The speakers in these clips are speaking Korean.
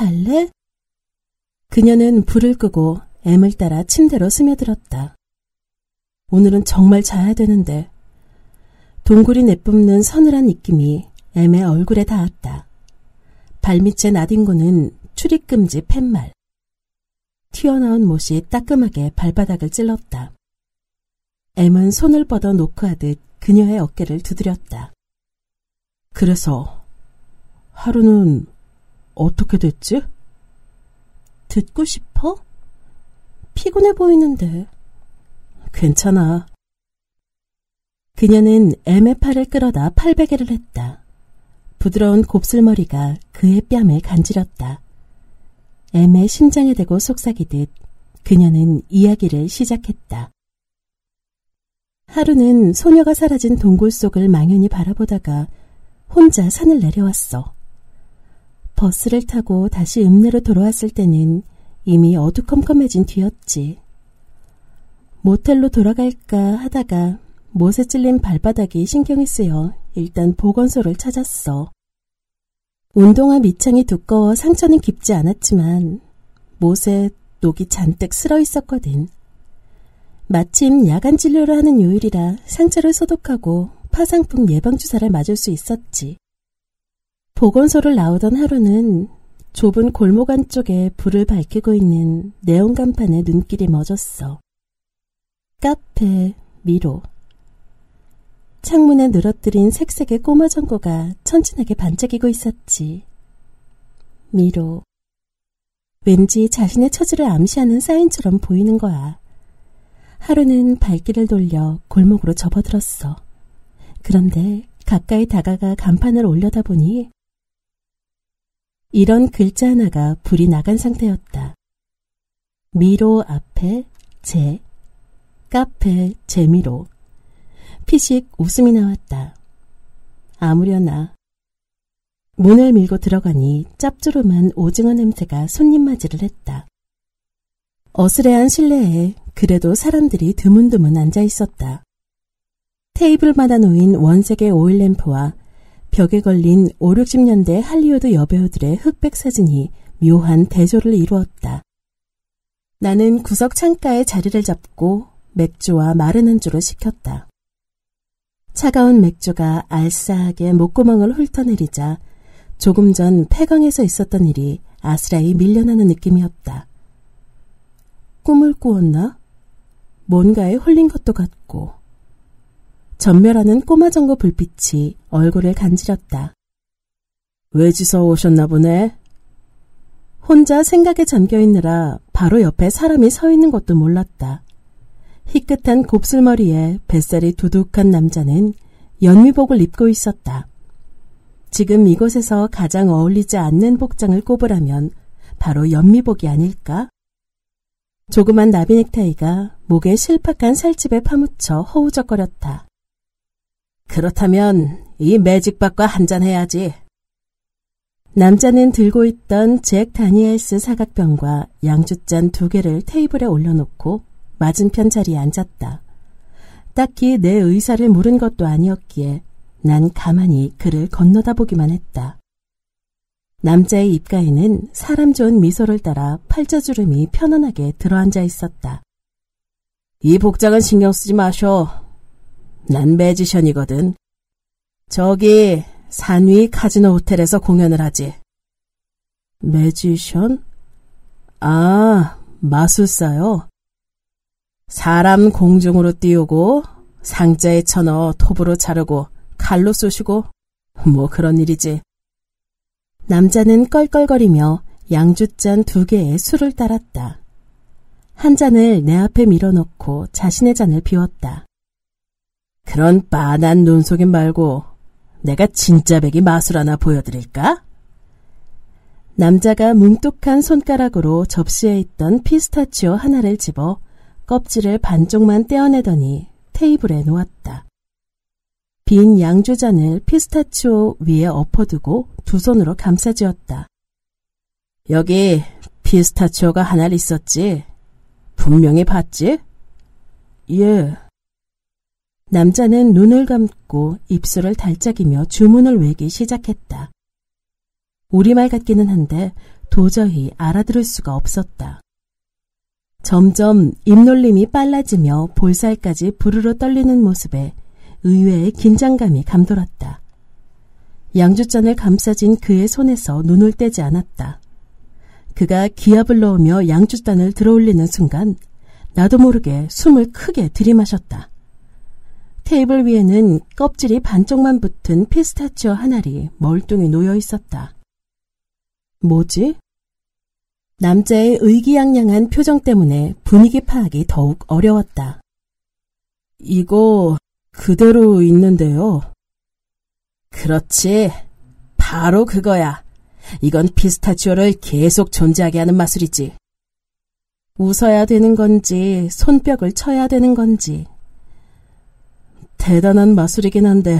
잘래? 그녀는 불을 끄고 M을 따라 침대로 스며들었다. 오늘은 정말 자야 되는데 동굴이 내뿜는 서늘한 입김이 M의 얼굴에 닿았다. 발밑에 나뒹구는 출입금지 팻말. 튀어나온 못이 따끔하게 발바닥을 찔렀다. M은 손을 뻗어 노크하듯 그녀의 어깨를 두드렸다. 그래서 하루는 어떻게 됐지? 듣고 싶어? 피곤해 보이는데. 괜찮아. 그녀는 M의 팔을 끌어다 팔베개를 했다. 부드러운 곱슬머리가 그의 뺨을 간지렸다. M의 심장에 대고 속삭이듯 그녀는 이야기를 시작했다. 하루는 소녀가 사라진 동굴 속을 망연히 바라보다가 혼자 산을 내려왔어. 버스를 타고 다시 읍내로 돌아왔을 때는 이미 어두컴컴해진 뒤였지. 모텔로 돌아갈까 하다가 못에 찔린 발바닥이 신경이 쓰여 일단 보건소를 찾았어. 운동화 밑창이 두꺼워 상처는 깊지 않았지만 못에 녹이 잔뜩 쓸어 있었거든. 마침 야간 진료를 하는 요일이라 상처를 소독하고 파상풍 예방 주사를 맞을 수 있었지. 보건소를 나오던 하루는 좁은 골목 안쪽에 불을 밝히고 있는 네온 간판에 눈길이 멎었어. 카페, 미로. 창문에 늘어뜨린 색색의 꼬마 전구가 천진하게 반짝이고 있었지. 미로. 왠지 자신의 처지를 암시하는 사인처럼 보이는 거야. 하루는 발길을 돌려 골목으로 접어들었어. 그런데 가까이 다가가 간판을 올려다 보니 이런 글자 하나가 불이 나간 상태였다. 미로 앞에 제, 카페 재미로. 피식 웃음이 나왔다. 아무려나. 문을 밀고 들어가니 짭조름한 오징어 냄새가 손님 맞이를 했다. 어스레한 실내에 그래도 사람들이 드문드문 앉아 있었다. 테이블마다 놓인 원색의 오일램프와 벽에 걸린 5, 60년대 할리우드 여배우들의 흑백 사진이 묘한 대조를 이루었다. 나는 구석 창가에 자리를 잡고 맥주와 마른 안주를 시켰다. 차가운 맥주가 알싸하게 목구멍을 훑어내리자 조금 전 폐광에서 있었던 일이 아스라이 밀려나는 느낌이었다. 꿈을 꾸었나? 뭔가에 홀린 것도 같고 전멸하는 꼬마정거 불빛이 얼굴을 간지렸다. 외지서 오셨나 보네. 혼자 생각에 잠겨 있느라 바로 옆에 사람이 서 있는 것도 몰랐다. 희끗한 곱슬머리에 뱃살이 두둑한 남자는 연미복을 입고 있었다. 지금 이곳에서 가장 어울리지 않는 복장을 꼽으라면 바로 연미복이 아닐까? 조그만 나비 넥타이가 목에 실팍한 살집에 파묻혀 허우적거렸다. 그렇다면 이 매직박과 한잔해야지. 남자는 들고 있던 잭 다니엘스 사각병과 양주잔 두 개를 테이블에 올려놓고 맞은편 자리에 앉았다. 딱히 내 의사를 물은 것도 아니었기에 난 가만히 그를 건너다 보기만 했다. 남자의 입가에는 사람 좋은 미소를 따라 팔자주름이 편안하게 들어앉아 있었다. 이 복장은 신경 쓰지 마쇼. 난 매지션이거든. 저기 산 위 카지노 호텔에서 공연을 하지. 매지션? 아, 마술사요. 사람 공중으로 띄우고 상자에 쳐넣어 톱으로 자르고 칼로 쏘시고 뭐 그런 일이지. 남자는 껄껄거리며 양주잔 두 개에 술을 따랐다. 한 잔을 내 앞에 밀어넣고 자신의 잔을 비웠다. 그런 빤한 눈속임 말고 내가 진짜 백이 마술 하나 보여드릴까? 남자가 뭉뚝한 손가락으로 접시에 있던 피스타치오 하나를 집어 껍질을 반쪽만 떼어내더니 테이블에 놓았다. 빈 양주잔을 피스타치오 위에 엎어두고 두 손으로 감싸지었다. 여기 피스타치오가 하나 있었지? 분명히 봤지? 예. 남자는 눈을 감고 입술을 달짝이며 주문을 외기 시작했다. 우리말 같기는 한데 도저히 알아들을 수가 없었다. 점점 입놀림이 빨라지며 볼살까지 부르르 떨리는 모습에 의외의 긴장감이 감돌았다. 양주잔을 감싸진 그의 손에서 눈을 떼지 않았다. 그가 기압을 넣으며 양주잔을 들어올리는 순간 나도 모르게 숨을 크게 들이마셨다. 테이블 위에는 껍질이 반쪽만 붙은 피스타치오 한 알이 멀뚱히 놓여 있었다. 뭐지? 남자의 의기양양한 표정 때문에 분위기 파악이 더욱 어려웠다. 이거 그대로 있는데요. 그렇지. 바로 그거야. 이건 피스타치오를 계속 존재하게 하는 마술이지. 웃어야 되는 건지, 손뼉을 쳐야 되는 건지. 대단한 마술이긴 한데,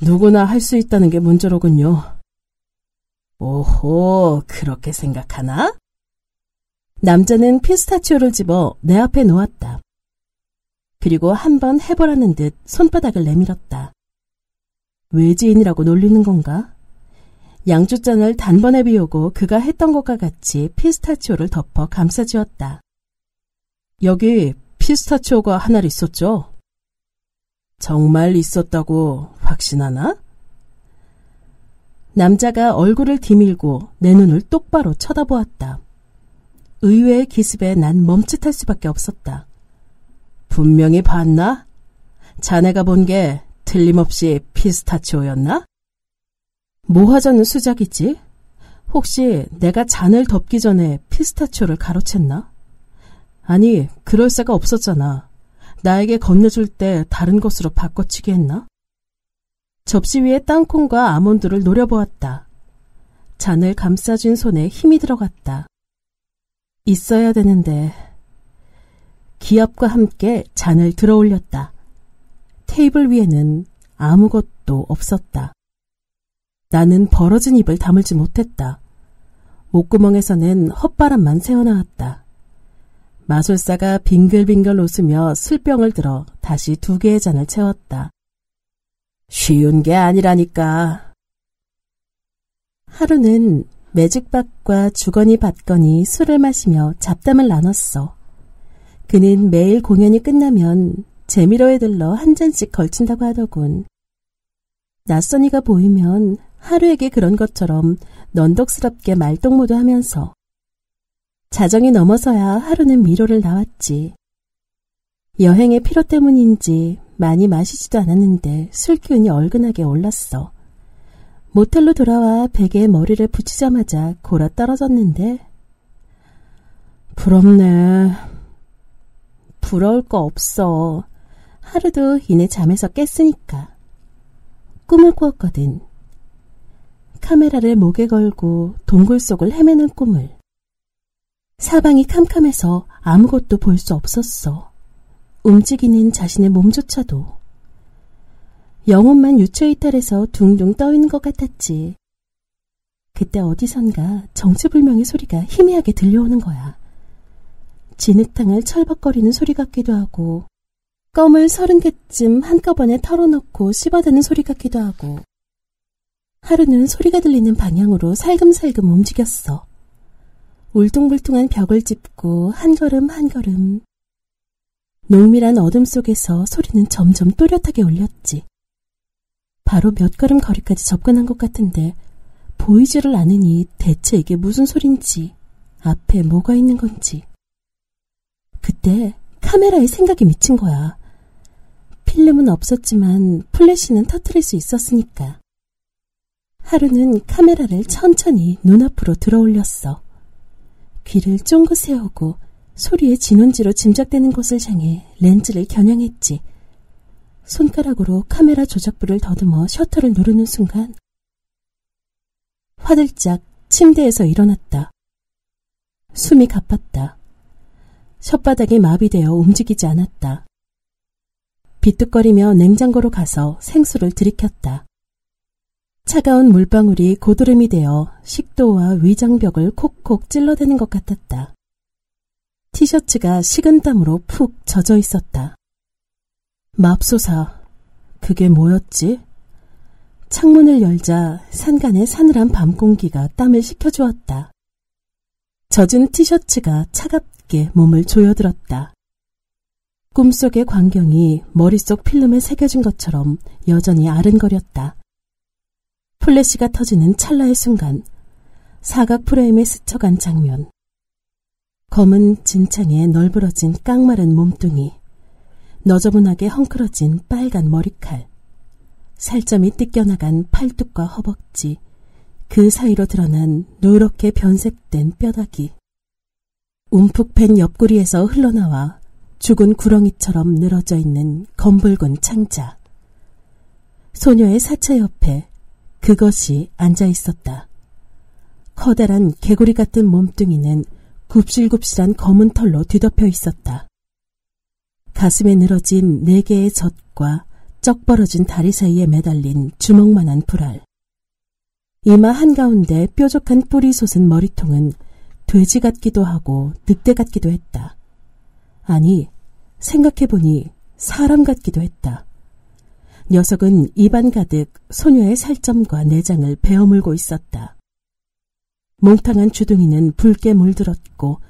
누구나 할 수 있다는 게 문제로군요. 오호, 그렇게 생각하나? 남자는 피스타치오를 집어 내 앞에 놓았다. 그리고 한 번 해보라는 듯 손바닥을 내밀었다. 외지인이라고 놀리는 건가? 양주잔을 단번에 비우고 그가 했던 것과 같이 피스타치오를 덮어 감싸주었다. 여기 피스타치오가 하나 있었죠? 정말 있었다고 확신하나? 남자가 얼굴을 디밀고 내 눈을 똑바로 쳐다보았다. 의외의 기습에 난 멈칫할 수밖에 없었다. 분명히 봤나? 자네가 본 게 틀림없이 피스타치오였나? 뭐 하자는 수작이지? 혹시 내가 잔을 덮기 전에 피스타치오를 가로챘나? 아니, 그럴 새가 없었잖아. 나에게 건네줄 때 다른 것으로 바꿔치기 했나? 접시 위에 땅콩과 아몬드를 노려보았다. 잔을 감싸준 손에 힘이 들어갔다. 있어야 되는데 기압과 함께 잔을 들어 올렸다. 테이블 위에는 아무것도 없었다. 나는 벌어진 입을 다물지 못했다. 목구멍에서는 헛바람만 새어나왔다. 마술사가 빙글빙글 웃으며 술병을 들어 다시 두 개의 잔을 채웠다. 쉬운 게 아니라니까. 하루는 매직박과 주거니 받거니 술을 마시며 잡담을 나눴어. 그는 매일 공연이 끝나면 재미로에 들러 한 잔씩 걸친다고 하더군. 낯선이가 보이면 하루에게 그런 것처럼 넌덕스럽게 말동무도 하면서 자정이 넘어서야 하루는 미로를 나왔지. 여행의 피로 때문인지 많이 마시지도 않았는데 술 기운이 얼근하게 올랐어. 모텔로 돌아와 베개에 머리를 붙이자마자 골아 떨어졌는데 부럽네. 부러울 거 없어. 하루도 이내 잠에서 깼으니까. 꿈을 꾸었거든. 카메라를 목에 걸고 동굴 속을 헤매는 꿈을. 사방이 캄캄해서 아무것도 볼 수 없었어. 움직이는 자신의 몸조차도. 영혼만 유체 이탈해서 둥둥 떠있는 것 같았지. 그때 어디선가 정체불명의 소리가 희미하게 들려오는 거야. 진흙탕을 철벅거리는 소리 같기도 하고 껌을 서른 개쯤 한꺼번에 털어놓고 씹어대는 소리 같기도 하고 하루는 소리가 들리는 방향으로 살금살금 움직였어. 울퉁불퉁한 벽을 짚고 한 걸음 한 걸음 농밀한 어둠 속에서 소리는 점점 또렷하게 울렸지. 바로 몇 걸음 거리까지 접근한 것 같은데 보이지를 않으니 대체 이게 무슨 소린지 앞에 뭐가 있는 건지. 그때 카메라에 생각이 미친 거야. 필름은 없었지만 플래시는 터트릴 수 있었으니까. 하루는 카메라를 천천히 눈앞으로 들어 올렸어. 귀를 쫑긋 세우고 소리의 진원지로 짐작되는 곳을 향해 렌즈를 겨냥했지. 손가락으로 카메라 조작부를 더듬어 셔터를 누르는 순간 화들짝 침대에서 일어났다. 숨이 가팠다. 혓바닥이 마비되어 움직이지 않았다. 비뚝거리며 냉장고로 가서 생수를 들이켰다. 차가운 물방울이 고드름이 되어 식도와 위장벽을 콕콕 찔러대는 것 같았다. 티셔츠가 식은땀으로 푹 젖어 있었다. 맙소사, 그게 뭐였지? 창문을 열자 산간의 사늘한 밤 공기가 땀을 식혀주었다. 젖은 티셔츠가 차갑게 몸을 조여들었다. 꿈속의 광경이 머릿속 필름에 새겨진 것처럼 여전히 아른거렸다. 플래시가 터지는 찰나의 순간 사각 프레임에 스쳐간 장면. 검은 진창에 널브러진 깡마른 몸뚱이, 너저분하게 헝클어진 빨간 머리칼, 살점이 뜯겨나간 팔뚝과 허벅지, 그 사이로 드러난 누렇게 변색된 뼈다귀. 움푹 팬 옆구리에서 흘러나와 죽은 구렁이처럼 늘어져 있는 검붉은 창자. 소녀의 사체 옆에 그것이 앉아 있었다. 커다란 개구리 같은 몸뚱이는 굽실굽실한 검은 털로 뒤덮여 있었다. 가슴에 늘어진 네 개의 젖과 쩍 벌어진 다리 사이에 매달린 주먹만한 불알. 이마 한가운데 뾰족한 뿌리 솟은 머리통은 돼지 같기도 하고 늑대 같기도 했다. 아니, 생각해보니 사람 같기도 했다. 녀석은 입안 가득 소녀의 살점과 내장을 베어물고 있었다. 몽탕한 주둥이는 붉게 물들었고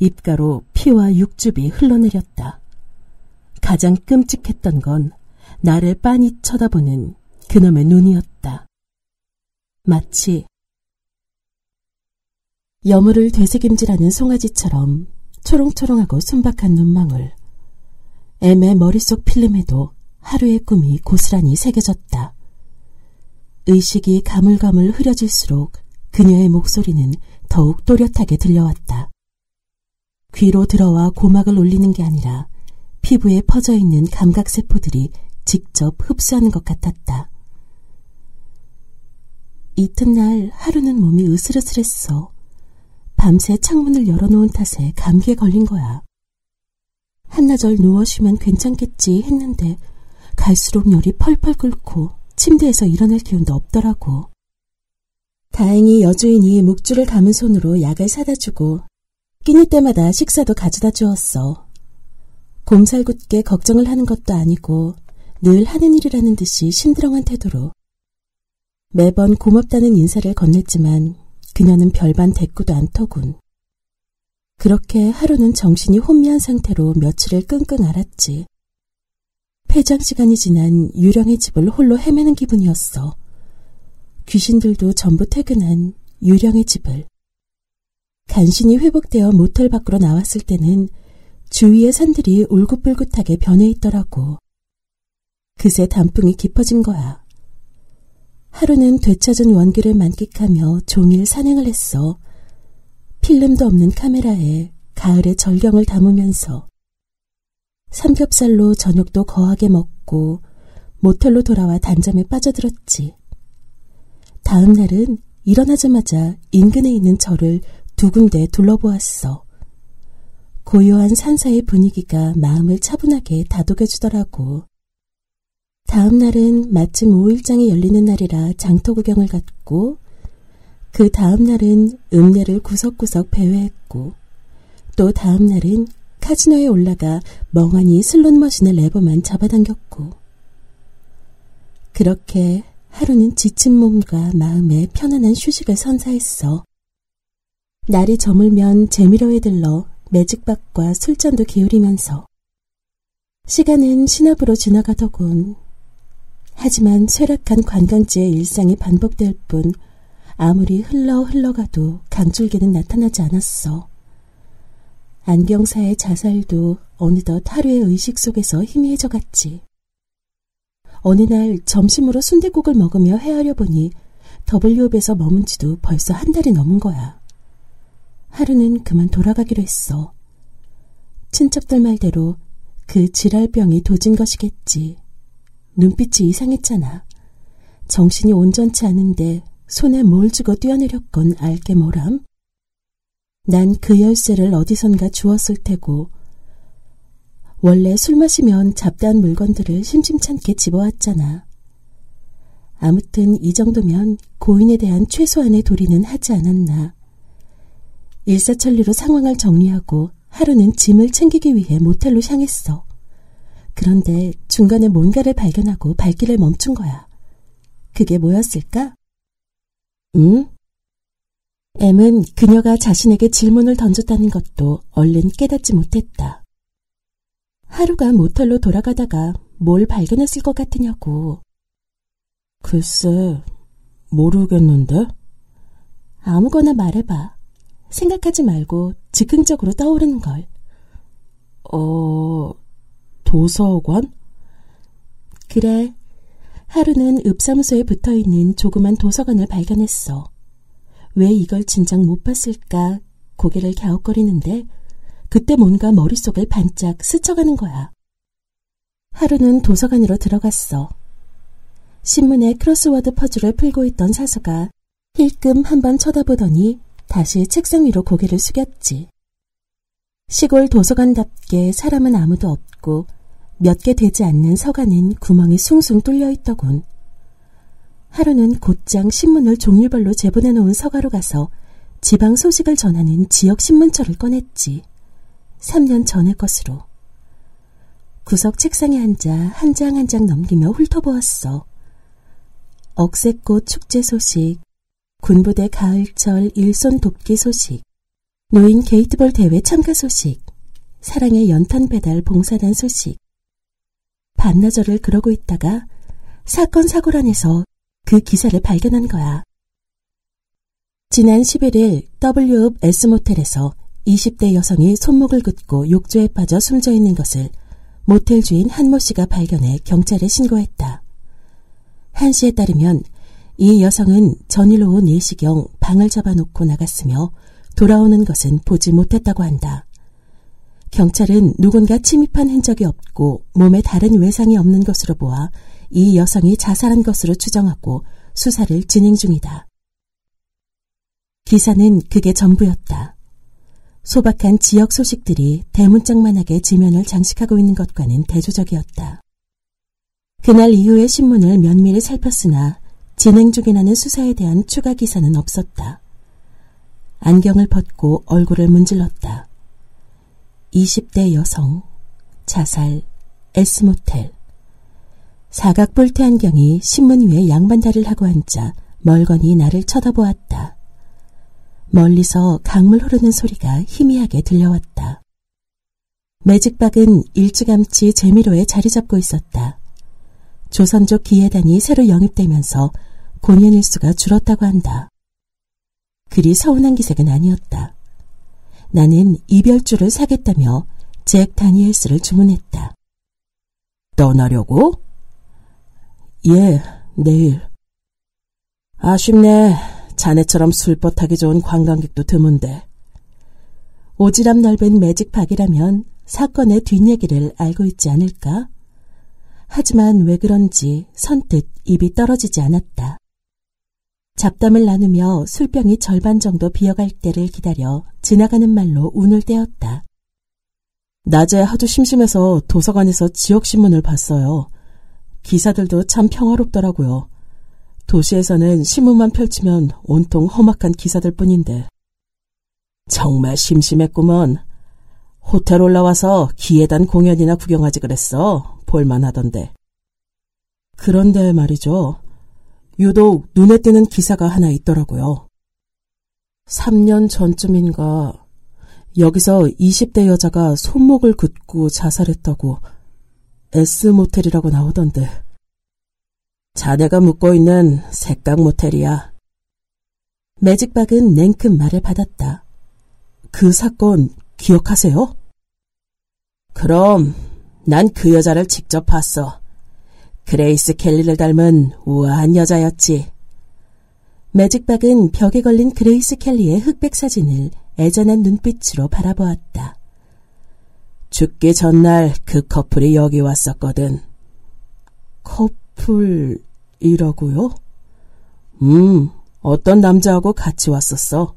입가로 피와 육즙이 흘러내렸다. 가장 끔찍했던 건 나를 빤히 쳐다보는 그놈의 눈이었다. 마치 여물을 되새김질하는 송아지처럼 초롱초롱하고 순박한 눈망울. 애매 머릿속 필름에도 하루의 꿈이 고스란히 새겨졌다. 의식이 가물가물 흐려질수록 그녀의 목소리는 더욱 또렷하게 들려왔다. 귀로 들어와 고막을 올리는 게 아니라 피부에 퍼져 있는 감각세포들이 직접 흡수하는 것 같았다. 이튿날 하루는 몸이 으슬으슬했어. 밤새 창문을 열어놓은 탓에 감기에 걸린 거야. 한나절 누워 쉬면 괜찮겠지 했는데 갈수록 열이 펄펄 끓고 침대에서 일어날 기운도 없더라고. 다행히 여주인이 묵주를 감은 손으로 약을 사다 주고 끼니 때마다 식사도 가져다 주었어. 곰살궂게 걱정을 하는 것도 아니고 늘 하는 일이라는 듯이 심드렁한 태도로 매번 고맙다는 인사를 건넸지만 그녀는 별반 대꾸도 않더군. 그렇게 하루는 정신이 혼미한 상태로 며칠을 끙끙 앓았지. 폐장 시간이 지난 유령의 집을 홀로 헤매는 기분이었어. 귀신들도 전부 퇴근한 유령의 집을. 간신히 회복되어 모텔 밖으로 나왔을 때는 주위의 산들이 울긋불긋하게 변해 있더라고. 그새 단풍이 깊어진 거야. 하루는 되찾은 원기를 만끽하며 종일 산행을 했어. 필름도 없는 카메라에 가을의 절경을 담으면서 삼겹살로 저녁도 거하게 먹고 모텔로 돌아와 단잠에 빠져들었지. 다음 날은 일어나자마자 인근에 있는 절을 두 군데 둘러보았어. 고요한 산사의 분위기가 마음을 차분하게 다독여주더라고. 다음 날은 마침 5일장이 열리는 날이라 장터 구경을 갔고, 그 다음 날은 읍내를 구석구석 배회했고, 또 다음 날은 카지노에 올라가 멍하니 슬롯머신의 레버만 잡아당겼고, 그렇게 하루는 지친 몸과 마음에 편안한 휴식을 선사했어. 날이 저물면 재미로에 들러 매직박과 술잔도 기울이면서 시간은 신압으로 지나가더군. 하지만 쇠락한 관광지의 일상이 반복될 뿐 아무리 흘러 흘러가도 강줄기는 나타나지 않았어. 안경사의 자살도 어느덧 하루의 의식 속에서 희미해져 갔지. 어느 날 점심으로 순대국을 먹으며 헤아려 보니 더블유업에서 머문 지도 벌써 한 달이 넘은 거야. 하루는 그만 돌아가기로 했어. 친척들 말대로 그 지랄병이 도진 것이겠지. 눈빛이 이상했잖아. 정신이 온전치 않은데 손에 뭘 쥐고 뛰어내렸건 알게 뭐람? 난 그 열쇠를 어디선가 주었을 테고 원래 술 마시면 잡다한 물건들을 심심찮게 집어왔잖아. 아무튼 이 정도면 고인에 대한 최소한의 도리는 하지 않았나. 일사천리로 상황을 정리하고 하루는 짐을 챙기기 위해 모텔로 향했어. 그런데 중간에 뭔가를 발견하고 발길을 멈춘 거야. 그게 뭐였을까? 응? M은 그녀가 자신에게 질문을 던졌다는 것도 얼른 깨닫지 못했다. 하루가 모텔로 돌아가다가 뭘 발견했을 것 같으냐고. 글쎄, 모르겠는데? 아무거나 말해봐. 생각하지 말고 즉흥적으로 떠오르는 걸. 어, 도서관? 그래. 하루는 읍사무소에 붙어 있는 조그만 도서관을 발견했어. 왜 이걸 진작 못 봤을까 고개를 갸웃거리는데 그때 뭔가 머릿속을 반짝 스쳐가는 거야. 하루는 도서관으로 들어갔어. 신문에 크로스워드 퍼즐을 풀고 있던 사서가 힐끔 한번 쳐다보더니 다시 책상 위로 고개를 숙였지. 시골 도서관답게 사람은 아무도 없고 몇 개 되지 않는 서가는 구멍이 숭숭 뚫려 있더군. 하루는 곧장 신문을 종류별로 재본해 놓은 서가로 가서 지방 소식을 전하는 지역 신문처를 꺼냈지. 3년 전의 것으로. 구석 책상에 앉아 한장 한장 넘기며 훑어보았어. 억새꽃 축제 소식, 군부대 가을철 일손 돕기 소식, 노인 게이트볼 대회 참가 소식, 사랑의 연탄 배달 봉사단 소식. 반나절을 그러고 있다가 사건 사고란에서 그 기사를 발견한 거야. 지난 11일 W읍 S모텔에서 20대 여성이 손목을 긋고 욕조에 빠져 숨져 있는 것을 모텔 주인 한모 씨가 발견해 경찰에 신고했다. 한 씨에 따르면 이 여성은 전일 오후 4시경 방을 잡아놓고 나갔으며 돌아오는 것은 보지 못했다고 한다. 경찰은 누군가 침입한 흔적이 없고 몸에 다른 외상이 없는 것으로 보아 이 여성이 자살한 것으로 추정하고 수사를 진행 중이다. 기사는 그게 전부였다. 소박한 지역 소식들이 대문짝만하게 지면을 장식하고 있는 것과는 대조적이었다. 그날 이후의 신문을 면밀히 살폈으나 진행 중이라는 수사에 대한 추가 기사는 없었다. 안경을 벗고 얼굴을 문질렀다. 20대 여성, 자살, S모텔. 사각 볼트 안경이 신문 위에 양반다리를 하고 앉아 멀거니 나를 쳐다보았다. 멀리서 강물 흐르는 소리가 희미하게 들려왔다. 매직박은 일찌감치 재미로에 자리 잡고 있었다. 조선족 기예단이 새로 영입되면서 공연 일수가 줄었다고 한다. 그리 서운한 기색은 아니었다. 나는 이별주를 사겠다며 잭 다니엘스를 주문했다. 떠나려고? 예, 내일. 아쉽네. 자네처럼 술벗하기 좋은 관광객도 드문데. 오지랖 넓은 매직박이라면 사건의 뒷얘기를 알고 있지 않을까? 하지만 왜 그런지 선뜻 입이 떨어지지 않았다. 잡담을 나누며 술병이 절반 정도 비어갈 때를 기다려 지나가는 말로 운을 떼었다. 낮에 하도 심심해서 도서관에서 지역신문을 봤어요. 기사들도 참 평화롭더라고요. 도시에서는 신문만 펼치면 온통 험악한 기사들 뿐인데. 정말 심심했구먼. 호텔 올라와서 기예단 공연이나 구경하지 그랬어. 볼만하던데. 그런데 말이죠. 유독 눈에 띄는 기사가 하나 있더라고요. 3년 전쯤인가 여기서 20대 여자가 손목을 긋고 자살했다고 S 모텔이라고 나오던데. 자네가 묵고 있는 색각 모텔이야. 매직박은 냉큼 말을 받았다. 그 사건 기억하세요? 그럼 난 그 여자를 직접 봤어. 그레이스 켈리를 닮은 우아한 여자였지. 매직박은 벽에 걸린 그레이스 켈리의 흑백 사진을 애잔한 눈빛으로 바라보았다. 죽기 전날 그 커플이 여기 왔었거든. 커플이라고요? 음, 어떤 남자하고 같이 왔었어.